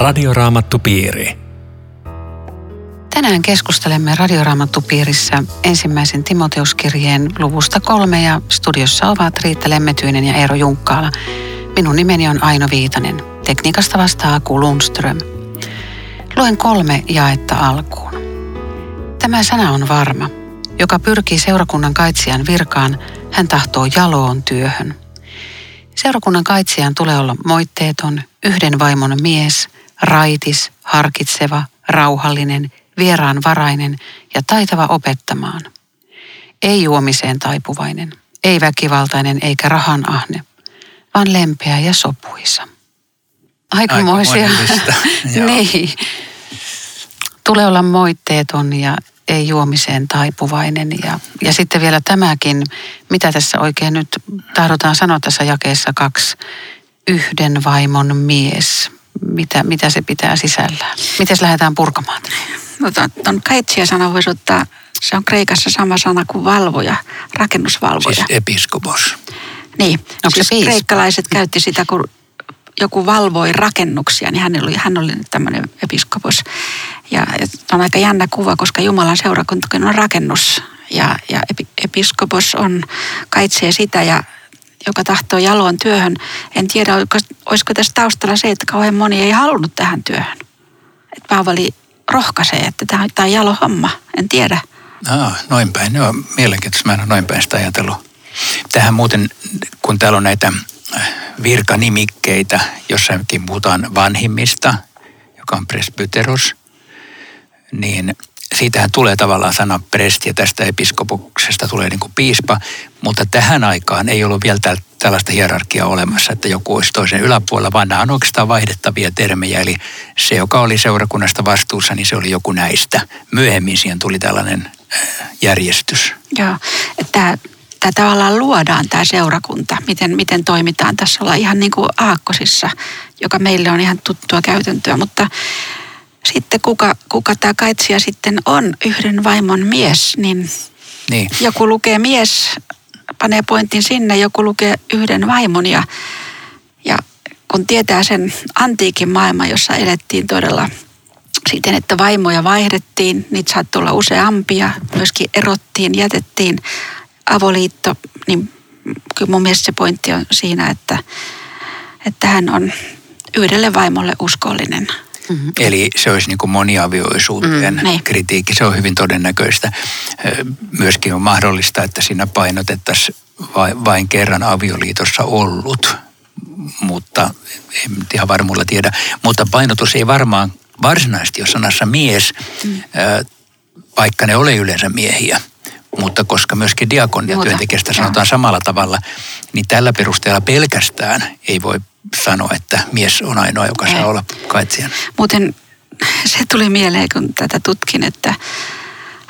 Radioraamattupiiri. Tänään keskustelemme Radioraamattupiirissä ensimmäisen Timoteuskirjeen luvusta kolme ja studiossa ovat Riitta Lemmetyinen ja Eero Junkkaala. Minun nimeni on Aino Viitanen. Tekniikasta vastaa Aku Lundström. Luen kolme jaetta alkuun. Tämä sana on varma. Joka pyrkii seurakunnan kaitsijan virkaan, hän tahtoo jaloon työhön. Seurakunnan kaitsijan tulee olla moitteeton, yhden vaimon mies, raitis, harkitseva, rauhallinen, vieraanvarainen ja taitava opettamaan. Ei juomiseen taipuvainen, ei väkivaltainen eikä rahan ahne, vaan lempeä ja sopuisa. Aikamoisia. niin. Tulee olla moitteeton ja ei juomiseen taipuvainen. Ja, ja sitten vielä tämäkin, mitä tässä oikein nyt tahdotaan sanoa tässä jakeessa kaksi. Yhden vaimon mies. Mitä, mitä se pitää sisällään? Miten lähdetään purkamaan? No tuon kaitsia-sana voisi ottaa, se on kreikassa sama sana kuin valvoja, rakennusvalvoja. Siis episkopos. Niin, Onko siis se kreikkalaiset käytti sitä, kun joku valvoi rakennuksia, niin hän oli, hän oli tämmöinen episkopos. Ja, ja on aika jännä kuva, koska Jumalan seurakuntakin on rakennus. Ja, ja episkopos on, kaitsee sitä ja joka tahtoo jaloon työhön. En tiedä, olisiko, tässä taustalla se, että kauhean moni ei halunnut tähän työhön. Että Paavali rohkaisee, että tämä on jalo homma. En tiedä. Aa, noin päin. Joo, mielenkiintoista. Mä en ole noin päin sitä ajatellut. Tähän muuten, kun täällä on näitä virkanimikkeitä, jossakin puhutaan vanhimmista, joka on presbyteros, niin siitähän tulee tavallaan sana presti ja tästä episkopuksesta tulee niin kuin piispa, mutta tähän aikaan ei ollut vielä tällaista hierarkiaa olemassa, että joku olisi toisen yläpuolella, vaan nämä on oikeastaan vaihdettavia termejä. Eli se, joka oli seurakunnasta vastuussa, niin se oli joku näistä. Myöhemmin siihen tuli tällainen äh, järjestys. Joo, että tämä tavallaan luodaan tämä seurakunta, miten, miten toimitaan. Tässä ollaan ihan niin kuin aakkosissa, joka meille on ihan tuttua käytäntöä, mutta sitten kuka, kuka tämä kaitsija sitten on, yhden vaimon mies, niin, niin joku lukee mies, panee pointin sinne, joku lukee yhden vaimon ja, ja kun tietää sen antiikin maailman, jossa elettiin todella siten, että vaimoja vaihdettiin, niitä saattoi olla useampia, myöskin erottiin, jätettiin avoliitto, niin kyllä mun mielestä se pointti on siinä, että, että hän on yhdelle vaimolle uskollinen. Mm-hmm. Eli se olisi niin kuin moniavioisuuteen mm, niin. kritiikki. Se on hyvin todennäköistä. Myöskin on mahdollista, että siinä painotettaisiin vain kerran avioliitossa ollut, mutta en ihan varmuudella tiedä. Mutta painotus ei varmaan varsinaisesti ole sanassa mies, mm. vaikka ne ole yleensä miehiä mutta koska myöskin diakoniatyöntekijästä sanotaan samalla tavalla, niin tällä perusteella pelkästään ei voi sanoa, että mies on ainoa, joka ei. saa olla kaitsijana. Muuten se tuli mieleen, kun tätä tutkin, että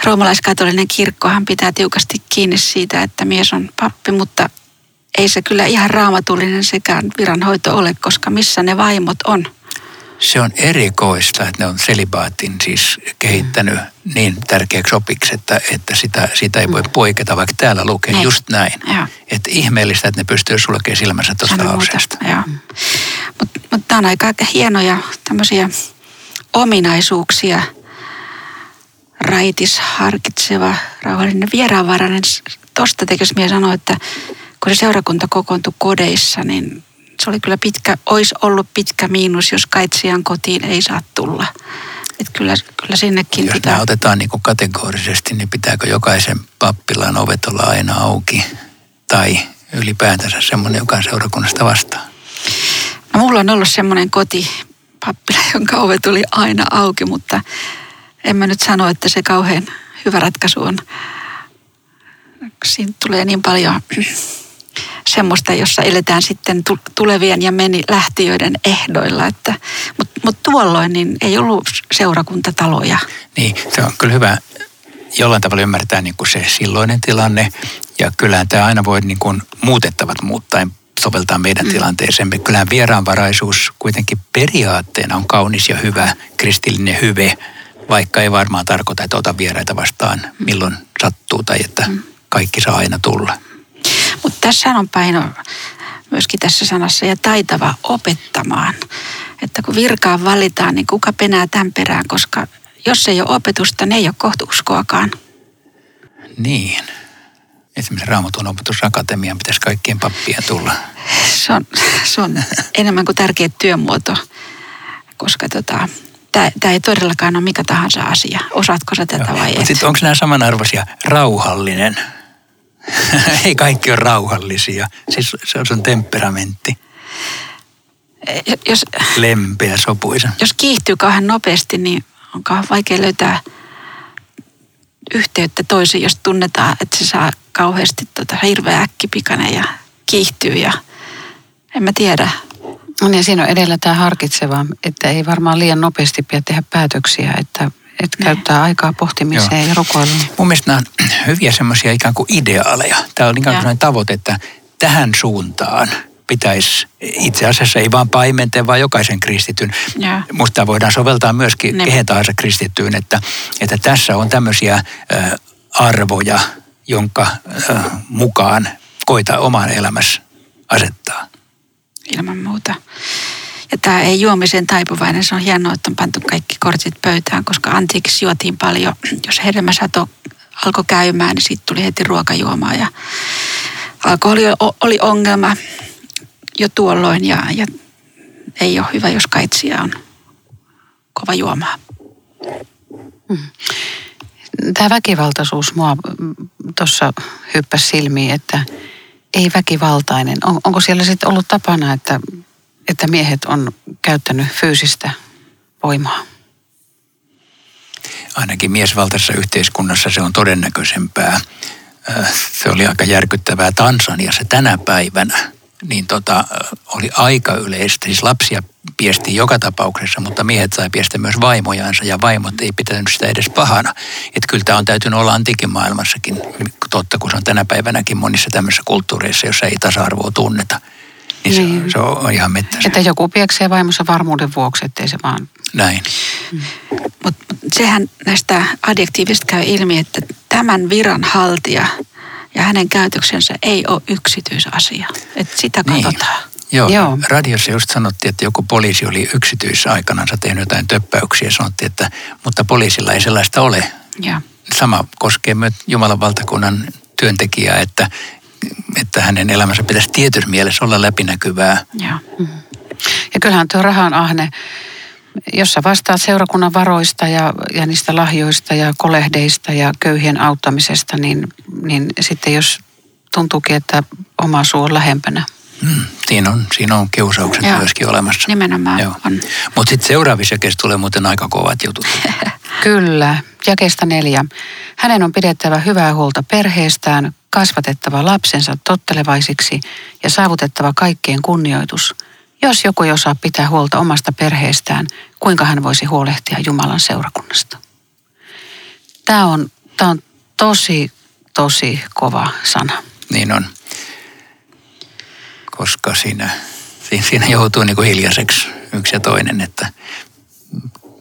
roomalaiskatolinen kirkkohan pitää tiukasti kiinni siitä, että mies on pappi, mutta ei se kyllä ihan raamatullinen sekään viranhoito ole, koska missä ne vaimot on – se on erikoista, että ne on selibaatin siis kehittänyt mm. niin tärkeäksi opiksi, että, että sitä, sitä ei voi mm. poiketa, vaikka täällä lukee Näin. just näin. Että ihmeellistä, että ne pystyy sulkemaan silmänsä tuosta lauseesta. Mutta mut tämä on aika hienoja tämmöisiä ominaisuuksia. Raitis, harkitseva, rauhallinen, vieraanvarainen. Tuosta tekisi minä sanoa, että kun se seurakunta kokoontui kodeissa, niin se oli kyllä pitkä, olisi ollut pitkä miinus, jos kaitsijan kotiin ei saa tulla. Että kyllä, kyllä sinnekin Jos pitää... otetaan niin kuin kategorisesti, niin pitääkö jokaisen pappilan ovet olla aina auki? Tai ylipäätänsä semmoinen, joka on seurakunnasta vastaan? No mulla on ollut semmoinen kotipappila, jonka ovet oli aina auki, mutta en mä nyt sano, että se kauhean hyvä ratkaisu on. Siinä tulee niin paljon semmoista, jossa eletään sitten tulevien ja meni lähtiöiden ehdoilla. Että, mutta mut tuolloin niin ei ollut seurakuntataloja. Niin, se on kyllä hyvä jollain tavalla ymmärtää niin kuin se silloinen tilanne. Ja kyllähän tämä aina voi niin kuin muutettavat muuttaa soveltaa meidän mm. tilanteeseen. Kyllähän vieraanvaraisuus kuitenkin periaatteena on kaunis ja hyvä, kristillinen hyve, vaikka ei varmaan tarkoita, että ota vieraita vastaan milloin sattuu tai että mm. kaikki saa aina tulla. Mutta tässä on paino myöskin tässä sanassa ja taitava opettamaan. että kun virkaan valitaan, niin kuka penää tämän perään, koska jos ei ole opetusta, ne ei ole kohta uskoakaan. Niin. Esimerkiksi Raamatun opetusakatemiaan pitäisi kaikkien pappien tulla. Se on, se on enemmän kuin tärkeä työmuoto, koska tota, tämä ei todellakaan ole mikä tahansa asia. Osaatko sä tätä Joo. vai et? Sitten onko nämä samanarvoisia? Rauhallinen. ei kaikki ole rauhallisia. Siis se on sun temperamentti. Jos, Lempeä, sopuisa. Jos kiihtyy kauhean nopeasti, niin onkaan vaikea löytää yhteyttä toisiin, jos tunnetaan, että se saa kauheasti tota, hirveä äkkipikainen ja kiihtyy ja en mä tiedä. No niin, siinä on edellä tämä harkitseva, että ei varmaan liian nopeasti pidä tehdä päätöksiä, että, että käyttää aikaa pohtimiseen Joo. ja rukoiluun. Mun mielestä nämä on hyviä semmoisia ikään kuin ideaaleja. Tämä on ikään kuin tavoite, että tähän suuntaan – pitäisi itse asiassa ei vaan paimenten, vaan jokaisen kristityn. Ja. Musta voidaan soveltaa myöskin ne. kehen tahansa kristittyyn, että, että tässä on tämmöisiä arvoja, jonka mukaan koita oman elämässä asettaa. Ilman muuta. Tämä ei juomisen taipuvainen, se on hienoa, että on pantu kaikki kortit pöytään, koska antiikissa juotiin paljon. Jos hedelmäsato alkoi käymään, niin siitä tuli heti ruokajuomaa ja alkoholi oli ongelma jo tuolloin ja, ja ei ole hyvä, jos kaitsija on kova juomaa. Mm. Tämä väkivaltaisuus mua tuossa hyppäsi silmiin, että ei väkivaltainen. On, onko siellä sitten ollut tapana, että, että miehet on käyttänyt fyysistä voimaa? Ainakin miesvaltaisessa yhteiskunnassa se on todennäköisempää. Äh, se oli aika järkyttävää Tansaniassa tänä päivänä niin tota, oli aika yleistä. Siis lapsia piesti joka tapauksessa, mutta miehet sai piestä myös vaimojansa ja vaimot ei pitänyt sitä edes pahana. Että kyllä tämä on täytynyt olla antiikin maailmassakin totta, kun se on tänä päivänäkin monissa tämmöisissä kulttuureissa, jossa ei tasa-arvoa tunneta. Niin, niin. Se, se on ihan mettässä. Että joku pieksee vaimossa varmuuden vuoksi, ettei se vaan... Näin. Mm. Mutta sehän näistä adjektiivista käy ilmi, että tämän viran haltija – ja hänen käytöksensä ei ole yksityisasia. Että sitä niin. katsotaan. Joo, Joo, radiossa just sanottiin, että joku poliisi oli yksityisaikanansa tehnyt jotain töppäyksiä ja sanottiin, että mutta poliisilla ei sellaista ole. Ja. Sama koskee myös Jumalan valtakunnan työntekijää, että, että hänen elämänsä pitäisi tietyssä mielessä olla läpinäkyvää. Ja, ja kyllähän tuo rahan ahne jos sä vastaat seurakunnan varoista ja, ja niistä lahjoista ja kolehdeista ja köyhien auttamisesta, niin, niin sitten jos tuntuukin, että oma suu on lähempänä. Hmm, siinä, on, siinä on kiusaukset Joo, myöskin olemassa. Nimenomaan Joo. on. Mutta sitten seuraavissa jakeissa tulee muuten aika kovat jutut. Kyllä. Jakeesta neljä. Hänen on pidettävä hyvää huolta perheestään, kasvatettava lapsensa tottelevaisiksi ja saavutettava kaikkien kunnioitus – jos joku ei osaa pitää huolta omasta perheestään, kuinka hän voisi huolehtia Jumalan seurakunnasta? Tämä on, tämä on tosi, tosi kova sana. Niin on. Koska siinä, siinä joutuu niin kuin hiljaiseksi yksi ja toinen, että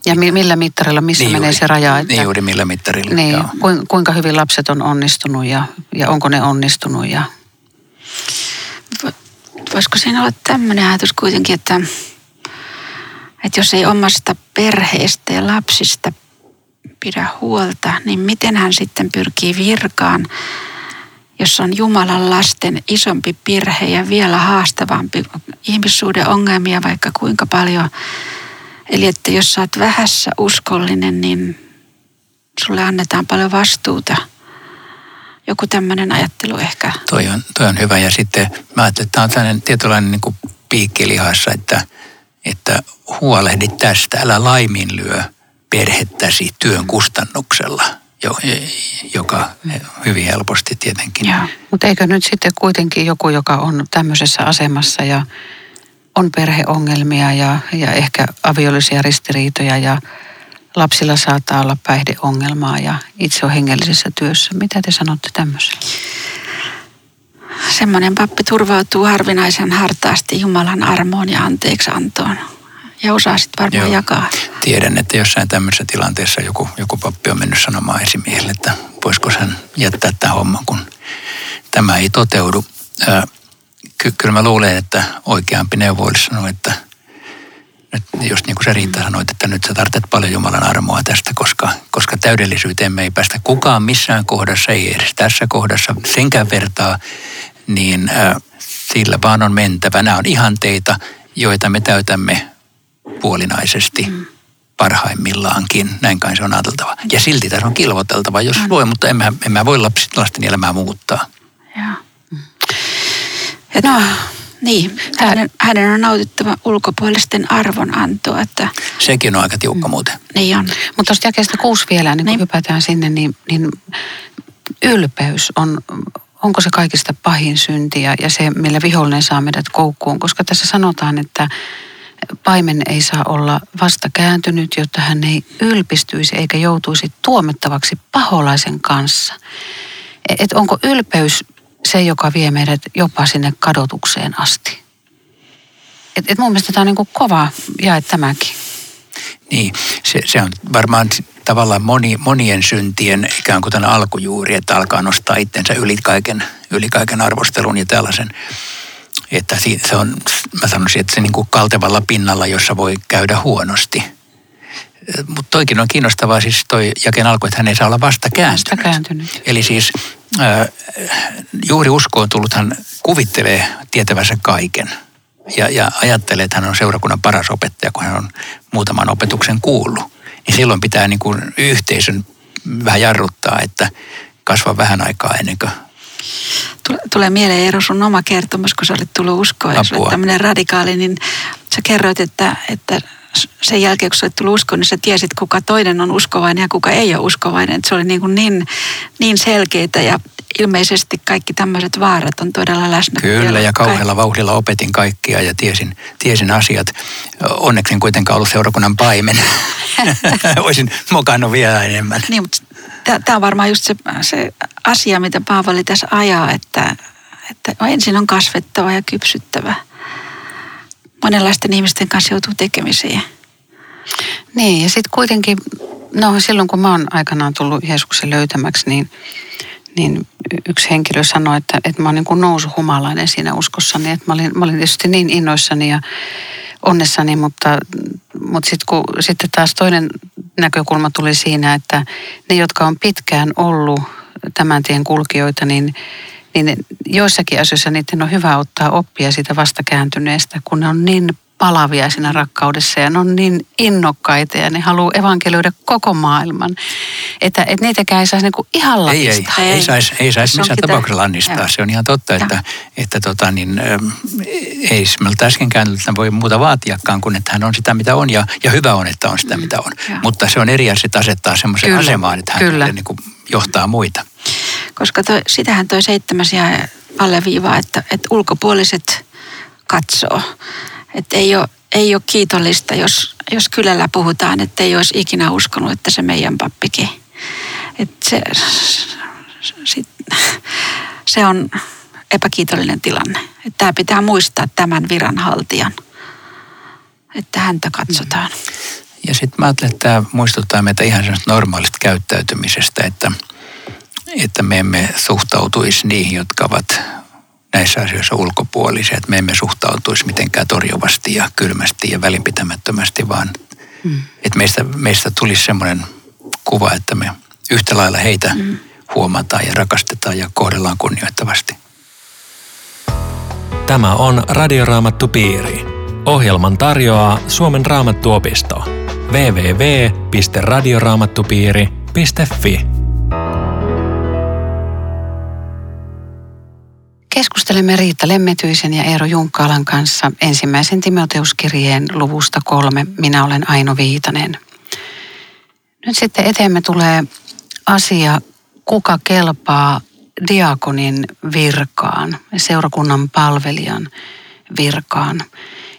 ja millä mittarilla, missä niin menee juuri, se raja? Että, niin juuri millä mittarilla, niin, joo. Kuinka hyvin lapset on onnistunut ja, ja onko ne onnistunut ja voisiko siinä olla tämmöinen ajatus kuitenkin, että, että jos ei omasta perheestä ja lapsista pidä huolta, niin miten hän sitten pyrkii virkaan, jos on Jumalan lasten isompi perhe ja vielä haastavampi ihmissuuden ongelmia vaikka kuinka paljon. Eli että jos sä oot vähässä uskollinen, niin sulle annetaan paljon vastuuta – joku tämmöinen ajattelu ehkä. Toi on, toi on hyvä ja sitten mä ajattelin, että tämä on tämmöinen tietynlainen niin piikkilihassa, että, että huolehdit tästä, älä laiminlyö perhettäsi työn kustannuksella, joka hyvin helposti tietenkin. Mutta eikö nyt sitten kuitenkin joku, joka on tämmöisessä asemassa ja on perheongelmia ja, ja ehkä aviollisia ristiriitoja ja lapsilla saattaa olla päihdeongelmaa ja itse on hengellisessä työssä. Mitä te sanotte tämmöiselle? Semmoinen pappi turvautuu harvinaisen hartaasti Jumalan armoon ja anteeksiantoon. Ja osaa sitten varmaan Joo. jakaa. Tiedän, että jossain tämmöisessä tilanteessa joku, joku pappi on mennyt sanomaan esimiehelle, että voisiko hän jättää tämän homman, kun tämä ei toteudu. Ky- kyllä mä luulen, että oikeampi neuvo olisi sanoa, että nyt just niin kuin se Riitta sanoit, että nyt sä tarvitset paljon Jumalan armoa tästä, koska, koska täydellisyyteen me ei päästä kukaan missään kohdassa, ei edes tässä kohdassa senkään vertaa, niin äh, sillä vaan on mentävä. Nämä on ihanteita, joita me täytämme puolinaisesti. Mm parhaimmillaankin. Näin kai se on ajateltava. Ja silti tässä on kilvoteltava, jos voi, mutta en mä, en mä voi lasten elämää muuttaa. Joo. No, niin, hänen, hänen on nautittava ulkopuolisten arvonantoa. Että... Sekin on aika tiukka mm. muuten. Niin on. Mutta tuosta jakeesta kuusi vielä, niin kun niin. hypätään sinne, niin, niin ylpeys on, onko se kaikista pahin synti ja, ja se, millä vihollinen saa meidät koukkuun. Koska tässä sanotaan, että paimen ei saa olla vasta kääntynyt, jotta hän ei ylpistyisi eikä joutuisi tuomettavaksi paholaisen kanssa. Et onko ylpeys se, joka vie meidät jopa sinne kadotukseen asti? Et, et mun mielestä tämä on niin kova jae tämäkin. Niin, se, se on varmaan tavallaan moni, monien syntien ikään kuin tämän alkujuuri, että alkaa nostaa itsensä yli kaiken, yli kaiken arvostelun ja tällaisen että se on, mä sanoisin, että se niin kuin kaltevalla pinnalla, jossa voi käydä huonosti. Mutta toikin on kiinnostavaa siis toi jakeen alku, että hän ei saa olla vasta kääntynyt. Vasta kääntynyt. Eli siis äh, juuri uskoon tullut hän kuvittelee tietävänsä kaiken. Ja, ja ajattelee, että hän on seurakunnan paras opettaja, kun hän on muutaman opetuksen kuullut. Niin silloin pitää niin kuin yhteisön vähän jarruttaa, että kasva vähän aikaa ennen kuin Tulee mieleen Eero sun oma kertomus, kun sä olit tullut uskoon. Jos olet tämmöinen radikaali, niin sä kerroit, että, että sen jälkeen, kun sä olet tullut uskoon, niin sä tiesit, kuka toinen on uskovainen ja kuka ei ole uskovainen. Että se oli niin, kuin niin, niin selkeitä ja ilmeisesti kaikki tämmöiset vaarat on todella läsnä. Kyllä, ja kauhealla vauhdilla opetin kaikkia ja tiesin, tiesin asiat. Onneksi en kuitenkaan ollut seurakunnan paimen. Olisin mokannut vielä enemmän. Niin, mutta tämä on varmaan just se, se asia, mitä Paavali tässä ajaa, että, että ensin on kasvettava ja kypsyttävä. Monenlaisten ihmisten kanssa joutuu tekemisiin. Niin, ja sitten kuitenkin, no silloin kun mä oon aikanaan tullut Jeesuksen löytämäksi, niin, niin yksi henkilö sanoi, että, että mä oon niin kuin nousuhumalainen siinä uskossani. Että mä olin, mä olin tietysti niin innoissani ja onnessani, mutta, mutta sitten taas toinen näkökulma tuli siinä, että ne, jotka on pitkään ollut tämän tien kulkijoita, niin, niin joissakin asioissa niiden on hyvä ottaa oppia siitä vastakääntyneestä, kun ne on niin palavia siinä rakkaudessa ja ne on niin innokkaita ja ne haluaa evankelioida koko maailman. Että, että niitäkään ei saisi niinku ihan latistaa. Ei, ei, ei saisi ei sais missään tapauksessa lannistaa. Se on ihan totta, että, että tota, niin, ei meiltä äskenkään voi muuta vaatiakaan kuin, että hän on sitä mitä on ja, ja hyvä on, että on sitä mm. mitä on. Ja. Mutta se on eri asia, että asettaa semmoisen asemaan, että hän Kyllä. Niin kuin johtaa muita. Koska toi, sitähän toi seitsemäs ja alleviivaa, että, että ulkopuoliset katsoo. Että ei ole, ei ole kiitollista, jos, jos kylällä puhutaan, että ei olisi ikinä uskonut, että se meidän pappikin. Että se, sit, se on epäkiitollinen tilanne. Että tämä pitää muistaa tämän viranhaltijan, että häntä katsotaan. Ja sitten mä ajattelen, että tämä muistuttaa meitä ihan normaalista käyttäytymisestä, että, että me emme suhtautuisi niihin, jotka ovat näissä asioissa ulkopuolisia, että me emme suhtautuisi mitenkään torjuvasti ja kylmästi ja välinpitämättömästi, vaan mm. että meistä, meistä tulisi semmoinen kuva, että me yhtä lailla heitä mm. huomataan ja rakastetaan ja kohdellaan kunnioittavasti. Tämä on Radioraamattu Piiri. Ohjelman tarjoaa Suomen raamattuopisto. www.radioraamattupiiri.fi Keskustelemme Riitta Lemmetyisen ja Eero Junkkaalan kanssa ensimmäisen Timoteuskirjeen luvusta kolme. Minä olen Aino Viitanen. Nyt sitten eteemme tulee asia, kuka kelpaa diakonin virkaan, seurakunnan palvelijan virkaan.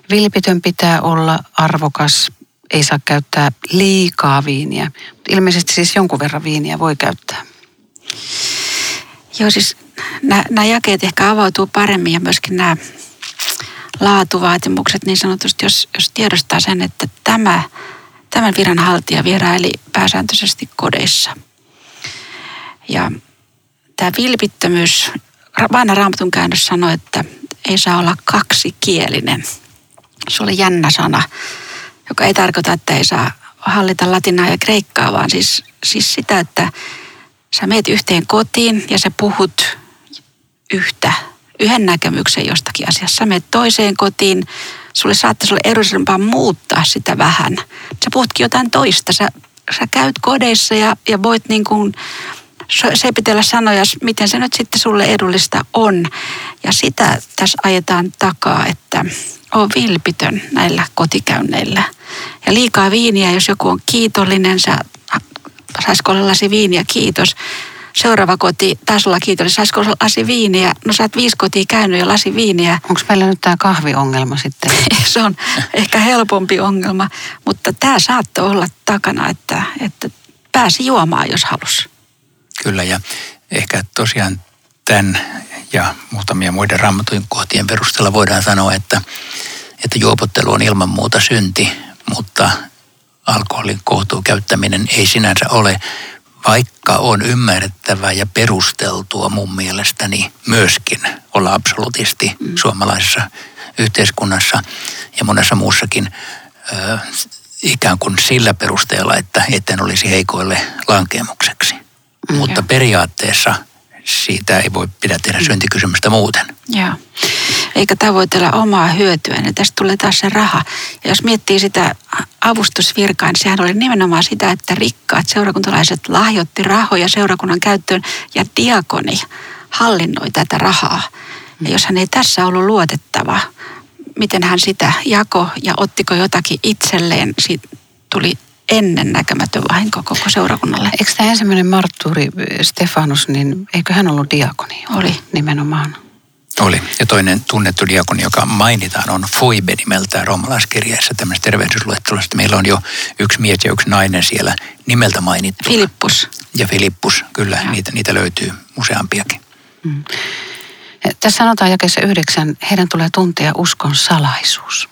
Vilpitön pitää olla arvokas, ei saa käyttää liikaa viiniä. Ilmeisesti siis jonkun verran viiniä voi käyttää. Joo, siis nämä jakeet ehkä avautuu paremmin ja myöskin nämä laatuvaatimukset niin sanotusti, jos, jos tiedostaa sen, että tämä, tämän viranhaltija vieraili pääsääntöisesti kodeissa. Ja tämä vilpittömyys, vanha raamatun käännös sanoi, että ei saa olla kaksikielinen. Se oli jännä sana. joka ei tarkoita, että ei saa hallita latinaa ja kreikkaa, vaan siis, siis sitä, että sä meet yhteen kotiin ja sä puhut yhtä, yhden näkemyksen jostakin asiassa. Sä toiseen kotiin, sulle saattaisi olla edullisempaa muuttaa sitä vähän. Sä puhutkin jotain toista, sä, sä käyt kodeissa ja, ja voit niin kuin sepitellä sanoja, miten se nyt sitten sulle edullista on. Ja sitä tässä ajetaan takaa, että on vilpitön näillä kotikäynneillä. Ja liikaa viiniä, jos joku on kiitollinen, sä saisiko olla lasi viiniä, kiitos. Seuraava koti, taas olla kiitollinen, saisiko olla lasi viiniä. No sä oot viisi kotia käynyt ja lasi viiniä. Onko meillä nyt tämä kahviongelma sitten? se on ehkä helpompi ongelma, mutta tämä saattoi olla takana, että, että pääsi juomaan, jos halus. Kyllä ja ehkä tosiaan tämän ja muutamia muiden raamatun kohtien perusteella voidaan sanoa, että, että juopottelu on ilman muuta synti, mutta alkoholin kohtuun käyttäminen ei sinänsä ole, vaikka on ymmärrettävää ja perusteltua mun mielestäni myöskin olla absolutisti mm. suomalaisessa yhteiskunnassa ja monessa muussakin ö, ikään kuin sillä perusteella, että etten olisi heikoille lankeemukseksi. Mm, Mutta periaatteessa siitä ei voi pidä tehdä mm. syntikysymystä muuten. Joo. Eikä tavoitella omaa hyötyä, niin tästä tulee taas se raha. Ja jos miettii sitä avustusvirkaa, niin sehän oli nimenomaan sitä, että rikkaat seurakuntalaiset lahjoitti rahoja seurakunnan käyttöön ja diakoni hallinnoi tätä rahaa. Ja jos hän ei tässä ollut luotettava, miten hän sitä jako ja ottiko jotakin itselleen, siitä tuli ennen näkemätön vahinko koko seurakunnalle. Eikö tämä ensimmäinen marttuuri Stefanus, niin eikö hän ollut diakoni? Oli. Nimenomaan. Oli. Ja toinen tunnettu diakoni, joka mainitaan, on Foibe nimeltään roomalaiskirjeessä tämmöistä tervehdysluettelosta. Meillä on jo yksi mies ja yksi nainen siellä nimeltä mainittu. Filippus. Ja Filippus, kyllä, niitä, niitä löytyy useampiakin. Hmm. Tässä sanotaan jakeessa yhdeksän, heidän tulee tuntea uskon salaisuus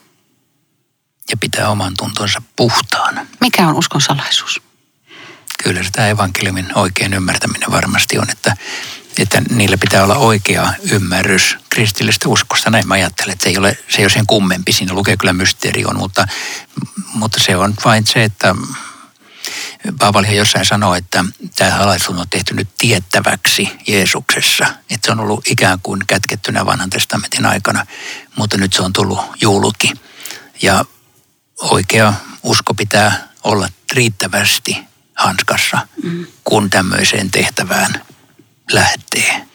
ja pitää oman tuntonsa puhtaana. Mikä on uskon salaisuus? Kyllä se tämä evankeliumin oikein ymmärtäminen varmasti on, että, että niillä pitää olla oikea ymmärrys kristillistä uskosta. Näin mä ajattelen, että se ei ole, se ei ole sen kummempi. Siinä lukee kyllä on, mutta, mutta se on vain se, että Paavalihan jossain sanoo, että tämä salaisuus on tehty nyt tiettäväksi Jeesuksessa. Että se on ollut ikään kuin kätkettynä vanhan testamentin aikana, mutta nyt se on tullut juulukin. Ja oikea usko pitää olla riittävästi hanskassa, mm. kun tämmöiseen tehtävään lähtee.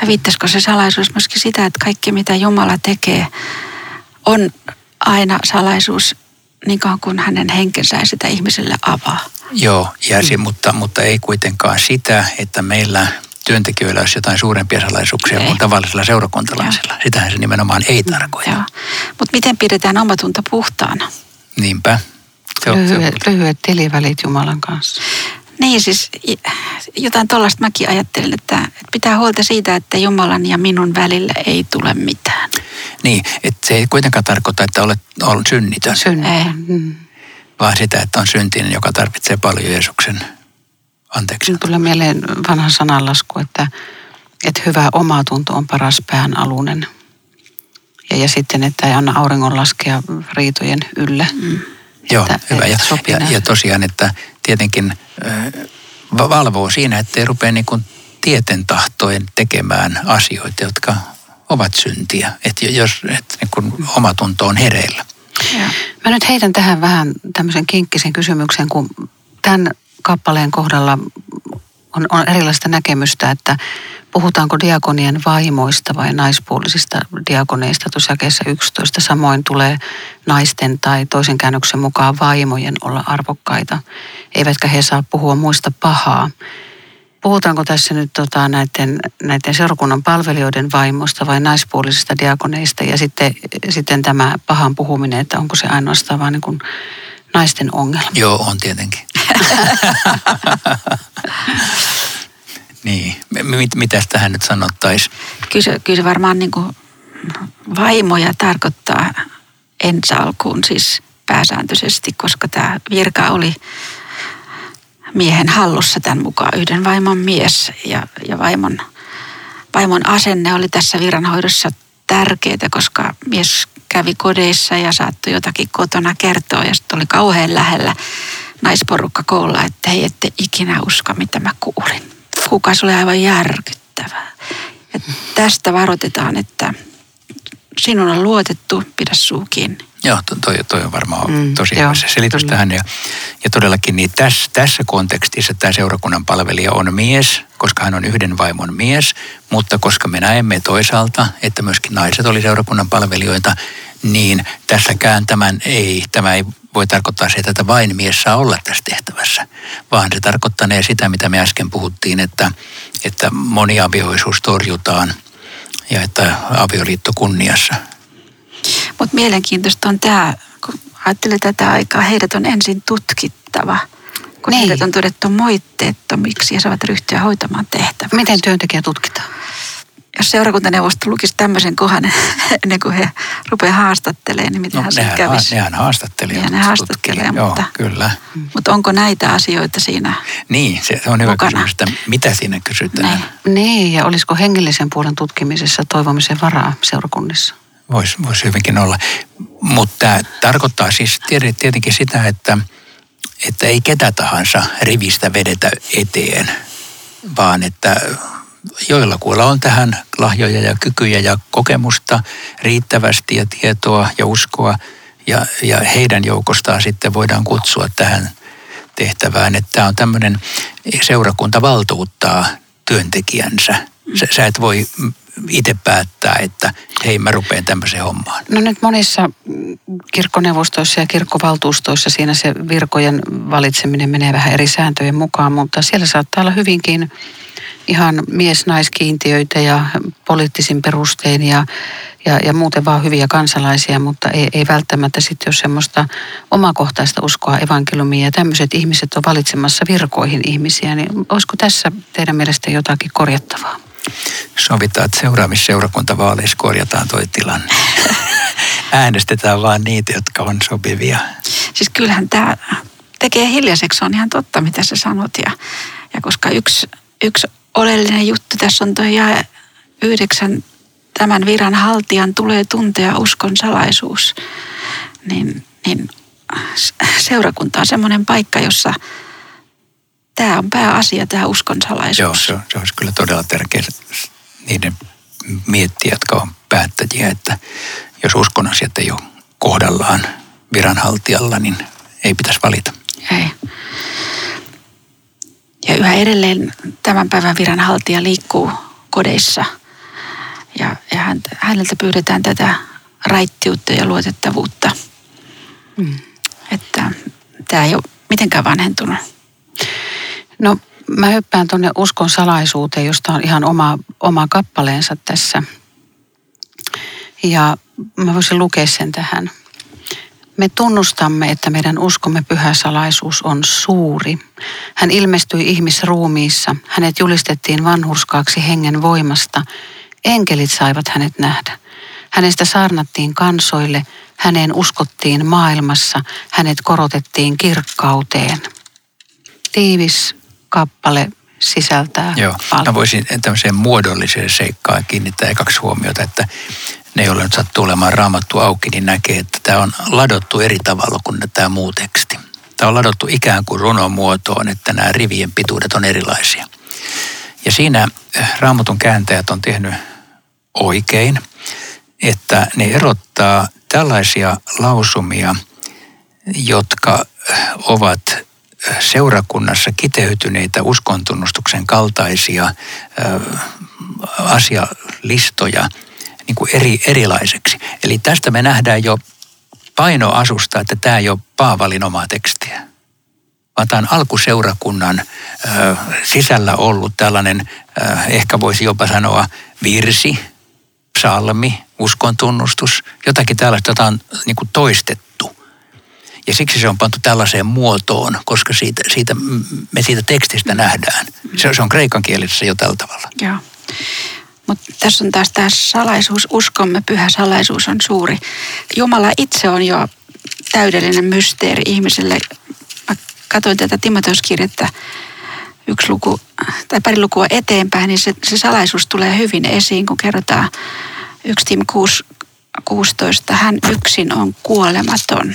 Ja viittaisiko se salaisuus myöskin sitä, että kaikki mitä Jumala tekee on aina salaisuus niin kauan kuin hänen henkensä ei sitä ihmiselle avaa. Joo, ja se, mm. mutta, mutta ei kuitenkaan sitä, että meillä työntekijöillä olisi jotain suurempia salaisuuksia ei. kuin tavallisella seurakuntalaisella. Sitähän se nimenomaan ei tarkoita. Mutta miten pidetään omatunto puhtaana? Niinpä. Se on, lyhyet, se lyhyet tilivälit Jumalan kanssa. Niin siis jotain tuollaista mäkin ajattelin, että, että pitää huolta siitä, että Jumalan ja minun välillä ei tule mitään. Niin, että se ei kuitenkaan tarkoita, että olet, olet synnitön. Synnitön. Mm. Vaan sitä, että on syntinen, joka tarvitsee paljon Jeesuksen anteeksi. Tulee mieleen vanha sananlasku, että, että hyvä omatunto on paras pään alunen. Ja, ja sitten, että ei anna auringon laskea riitojen ylle. Mm. Joo, että, hyvä. Ja, ja, ja tosiaan, että tietenkin äh, valvoo siinä, että ei rupea niin kuin tieten tahtojen tekemään asioita, jotka ovat syntiä. Että jos että niin kuin omatunto on hereillä. Ja. Mä nyt heitän tähän vähän tämmöisen kinkkisen kysymyksen, kun tämän kappaleen kohdalla on, on erilaista näkemystä, että puhutaanko diakonien vaimoista vai naispuolisista diakoneista tuossa jakeessa 11. Samoin tulee naisten tai toisen käännöksen mukaan vaimojen olla arvokkaita, eivätkä he saa puhua muista pahaa. Puhutaanko tässä nyt tota, näiden, näiden seurakunnan palvelijoiden vaimoista vai naispuolisista diakoneista ja sitten, sitten tämä pahan puhuminen, että onko se ainoastaan vain niin kuin naisten ongelma? Joo, on tietenkin. Niin, mit, mitä tähän nyt sanottaisiin? Kyllä, kyllä se varmaan niin kuin vaimoja tarkoittaa ensi alkuun siis pääsääntöisesti, koska tämä virka oli miehen hallussa tämän mukaan yhden vaimon mies ja, ja vaimon, vaimon asenne oli tässä viranhoidossa tärkeää, koska mies kävi kodeissa ja saattoi jotakin kotona kertoa ja sitten oli kauhean lähellä naisporukka koolla, että hei, ette ikinä usko, mitä mä kuulin. Kuka se oli aivan järkyttävää. Ja tästä varoitetaan, että sinun on luotettu, pidä suu kiinni. Joo, toi, toi on varmaan mm, tosi hyvä se selitys tähän. Ja, ja todellakin niin tässä, tässä kontekstissa tämä seurakunnan palvelija on mies, koska hän on yhden vaimon mies, mutta koska me näemme toisaalta, että myöskin naiset oli seurakunnan palvelijoita, niin tässäkään tämän ei, tämä ei voi tarkoittaa se, että vain mies saa olla tässä tehtävässä, vaan se tarkoittaa sitä, mitä me äsken puhuttiin, että, että moniavioisuus torjutaan ja että avioliitto kunniassa. Mutta mielenkiintoista on tämä, kun ajattelee tätä aikaa, heidät on ensin tutkittava, kun niin. heidät on todettu moitteettomiksi ja saavat ryhtyä hoitamaan tehtävää. Miten työntekijä tutkitaan? Jos seurakuntaneuvosto lukisi tämmöisen kohan ennen kuin he rupeaa haastattelemaan, niin miten no, se kävisi? Nehän haastattelee. Ja ne haastattelee, mutta, Joo, kyllä. mutta onko näitä asioita siinä Niin, se on hyvä mukana? kysymys, että mitä siinä kysytään. Niin. niin, ja olisiko hengellisen puolen tutkimisessa toivomisen varaa seurakunnissa? Voisi vois hyvinkin olla. Mutta tämä tarkoittaa siis tietenkin sitä, että, että ei ketä tahansa rivistä vedetä eteen, vaan että joilla kuilla on tähän lahjoja ja kykyjä ja kokemusta riittävästi ja tietoa ja uskoa. Ja, ja heidän joukostaan sitten voidaan kutsua tähän tehtävään, että tämä on tämmöinen seurakunta valtuuttaa työntekijänsä. Sä, sä et voi itse päättää, että hei mä rupean tämmöiseen hommaan? No nyt monissa kirkkoneuvostoissa ja kirkkovaltuustoissa siinä se virkojen valitseminen menee vähän eri sääntöjen mukaan, mutta siellä saattaa olla hyvinkin ihan mies-naiskiintiöitä ja poliittisin perustein ja, ja, ja muuten vaan hyviä kansalaisia, mutta ei, ei välttämättä sitten ole semmoista omakohtaista uskoa evankeliumia ja tämmöiset ihmiset on valitsemassa virkoihin ihmisiä, niin olisiko tässä teidän mielestä jotakin korjattavaa? Sovitaan, että seuraavissa seurakuntavaaleissa korjataan toi tilanne. Äänestetään vaan niitä, jotka on sopivia. Siis kyllähän tämä tekee hiljaiseksi, on ihan totta, mitä sä sanot. Ja, ja koska yksi, yksi oleellinen juttu tässä on tuo ja yhdeksän tämän viran haltijan tulee tuntea uskon salaisuus. Niin, niin seurakunta on semmoinen paikka, jossa tämä on pääasia, tämä uskon salaisuus. Joo, se, se olisi kyllä todella tärkeää niiden miettiä, jotka on päättäjiä, että jos uskon asiat ei ole kohdallaan viranhaltijalla, niin ei pitäisi valita. Ei. Yhä edelleen tämän päivän viranhaltija liikkuu kodeissa ja, ja häneltä pyydetään tätä raittiutta ja luotettavuutta. Mm. Että tämä ei ole mitenkään vanhentunut. No mä hyppään tuonne uskon salaisuuteen, josta on ihan oma, oma kappaleensa tässä. Ja mä voisin lukea sen tähän. Me tunnustamme, että meidän uskomme pyhä salaisuus on suuri. Hän ilmestyi ihmisruumiissa. Hänet julistettiin vanhurskaaksi hengen voimasta. Enkelit saivat hänet nähdä. Hänestä saarnattiin kansoille. Häneen uskottiin maailmassa. Hänet korotettiin kirkkauteen. Tiivis kappale sisältää Joo, paljon. mä voisin tämmöiseen muodolliseen seikkaan kiinnittää kaksi huomiota, että ne, joilla nyt sattuu olemaan raamattu auki, niin näkee, että tämä on ladottu eri tavalla kuin tämä muu teksti. Tämä on ladottu ikään kuin runon muotoon, että nämä rivien pituudet on erilaisia. Ja siinä eh, raamatun kääntäjät on tehnyt oikein, että ne erottaa tällaisia lausumia, jotka eh, ovat eh, seurakunnassa kiteytyneitä uskontunnustuksen kaltaisia asialistoja – niin kuin eri, erilaiseksi. Eli tästä me nähdään jo painoasusta, että tämä ei ole Paavalin omaa tekstiä. Vaan tämä on alkuseurakunnan ö, sisällä ollut tällainen, ö, ehkä voisi jopa sanoa virsi, psalmi, uskon tunnustus, jotakin tällaista, jota on niin kuin toistettu. Ja siksi se on pantu tällaiseen muotoon, koska siitä, siitä, me siitä tekstistä nähdään. Se, se on kreikan kielessä jo tällä tavalla. Joo. Tässä on taas tämä salaisuus, uskomme pyhä salaisuus on suuri. Jumala itse on jo täydellinen mysteeri ihmiselle. Mä katsoin tätä Timoteuskirjettä yksi luku tai pari lukua eteenpäin, niin se, se salaisuus tulee hyvin esiin, kun kerrotaan 1 Tim 6, 16. Hän yksin on kuolematon.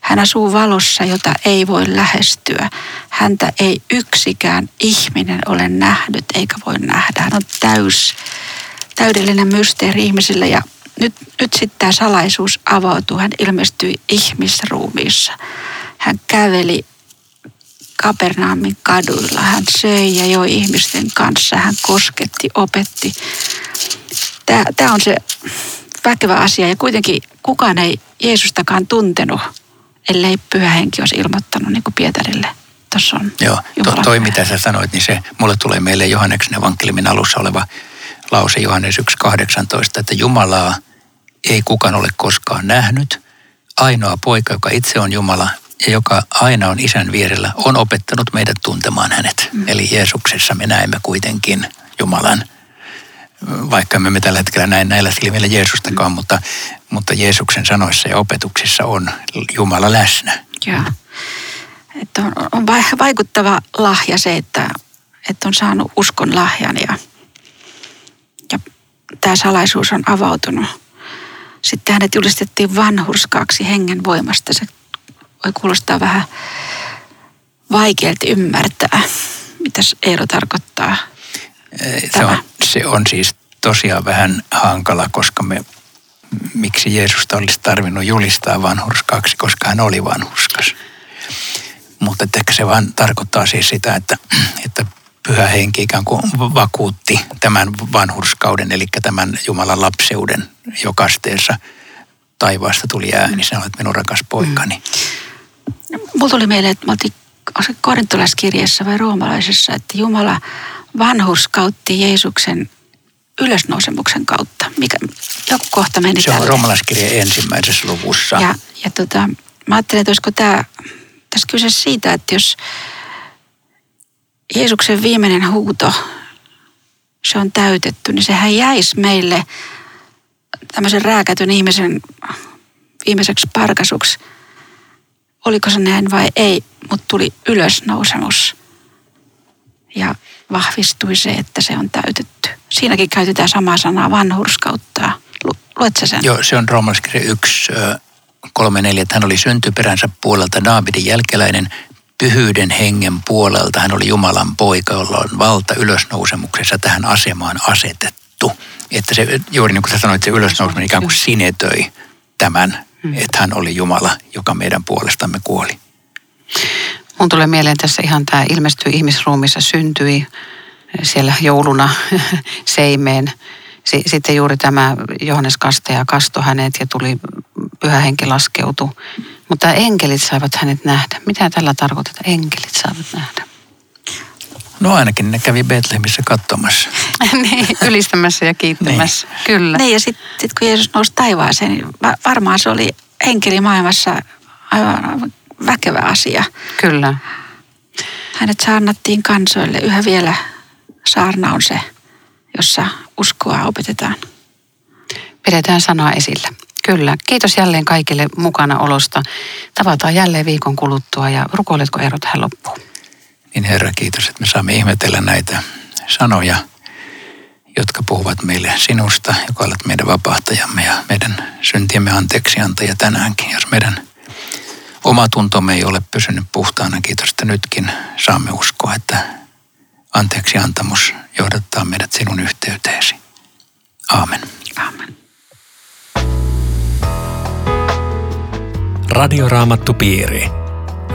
Hän asuu valossa, jota ei voi lähestyä. Häntä ei yksikään ihminen ole nähnyt eikä voi nähdä. Hän on täys, täydellinen mysteeri ihmisille ja nyt, nyt sitten tämä salaisuus avautui. Hän ilmestyi ihmisruumiissa. Hän käveli Kapernaamin kaduilla. Hän söi ja joi ihmisten kanssa. Hän kosketti, opetti. Tämä, tämä on se väkevä asia ja kuitenkin kukaan ei Jeesustakaan tuntenut, ellei pyhä henki olisi ilmoittanut niin kuin Pietarille. Tuossa on Joo, to, toi mitä sä sanoit, niin se mulle tulee meille Johanneksen evankeliumin alussa oleva lause Johannes 1.18, että Jumalaa ei kukaan ole koskaan nähnyt. Ainoa poika, joka itse on Jumala ja joka aina on isän vierellä, on opettanut meidät tuntemaan hänet. Mm. Eli Jeesuksessa me näemme kuitenkin Jumalan – vaikka me tällä hetkellä näe näillä silmillä Jeesustakaan, mutta, mutta Jeesuksen sanoissa ja opetuksissa on Jumala läsnä. Joo. Että on, on vaikuttava lahja se, että, että on saanut uskon lahjan ja, ja tämä salaisuus on avautunut. Sitten hänet julistettiin vanhurskaaksi hengen voimasta. Se voi kuulostaa vähän vaikealta ymmärtää, mitä Eero tarkoittaa se on, se on siis tosiaan vähän hankala, koska me, miksi Jeesusta olisi tarvinnut julistaa vanhurskaaksi, koska hän oli vanhurskas. Mutta ehkä se vaan tarkoittaa siis sitä, että, että pyhä henki ikään kuin vakuutti tämän vanhurskauden, eli tämän Jumalan lapseuden jokasteessa. Taivaasta tuli ääni, sinä olet minun rakas poikani. Mm. Mulla tuli mieleen, että me oltiin korintolaiskirjassa vai roomalaisessa, että Jumala vanhurskautti Jeesuksen ylösnousemuksen kautta. Mikä, joku kohta meni Se on romalaiskirjan ensimmäisessä luvussa. Ja, ja tota, mä ajattelen, että olisiko tämä, tässä kyse siitä, että jos Jeesuksen viimeinen huuto, se on täytetty, niin sehän jäisi meille tämmöisen rääkätyn ihmisen viimeiseksi parkasuksi. Oliko se näin vai ei, mutta tuli ylösnousemus. Ja vahvistui se, että se on täytetty. Siinäkin käytetään samaa sanaa vanhurskauttaa. Luetko sen? Joo, se on roomalaiskirja 1, 3, 4, että hän oli syntyperänsä puolelta Daavidin jälkeläinen, pyhyyden hengen puolelta. Hän oli Jumalan poika, jolla on valta ylösnousemuksessa tähän asemaan asetettu. Että se, juuri niin kuin sä sanoit, se ylösnouseminen ikään kuin sinetöi tämän, hmm. että hän oli Jumala, joka meidän puolestamme kuoli. Mun tulee mieleen tässä ihan tämä ilmestyi ihmisruumissa, syntyi siellä jouluna seimeen. Sitten juuri tämä Johannes Kasteja kasto hänet ja tuli pyhä henki laskeutu. Mutta enkelit saivat hänet nähdä. Mitä tällä tarkoitetaan, enkelit saivat nähdä? No ainakin ne kävi Betlehemissä katsomassa. niin, ylistämässä ja kiittämässä, niin. kyllä. Niin ja sitten sit kun Jeesus nousi taivaaseen, niin varmaan se oli enkelimaailmassa aivan väkevä asia. Kyllä. Hänet saarnattiin kansoille. Yhä vielä saarna on se, jossa uskoa opetetaan. Pidetään sanaa esillä. Kyllä. Kiitos jälleen kaikille mukana olosta. Tavataan jälleen viikon kuluttua ja rukoiletko Eero tähän loppuun? Niin Herra, kiitos, että me saamme ihmetellä näitä sanoja, jotka puhuvat meille sinusta, joka olet meidän vapahtajamme ja meidän syntiemme anteeksiantaja tänäänkin. Jos meidän oma tuntomme ei ole pysynyt puhtaana. Kiitos, että nytkin saamme uskoa, että anteeksi antamus johdattaa meidät sinun yhteyteesi. Aamen. Aamen. Radioraamattupiiri.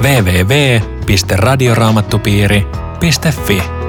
www.radioraamattupiiri.fi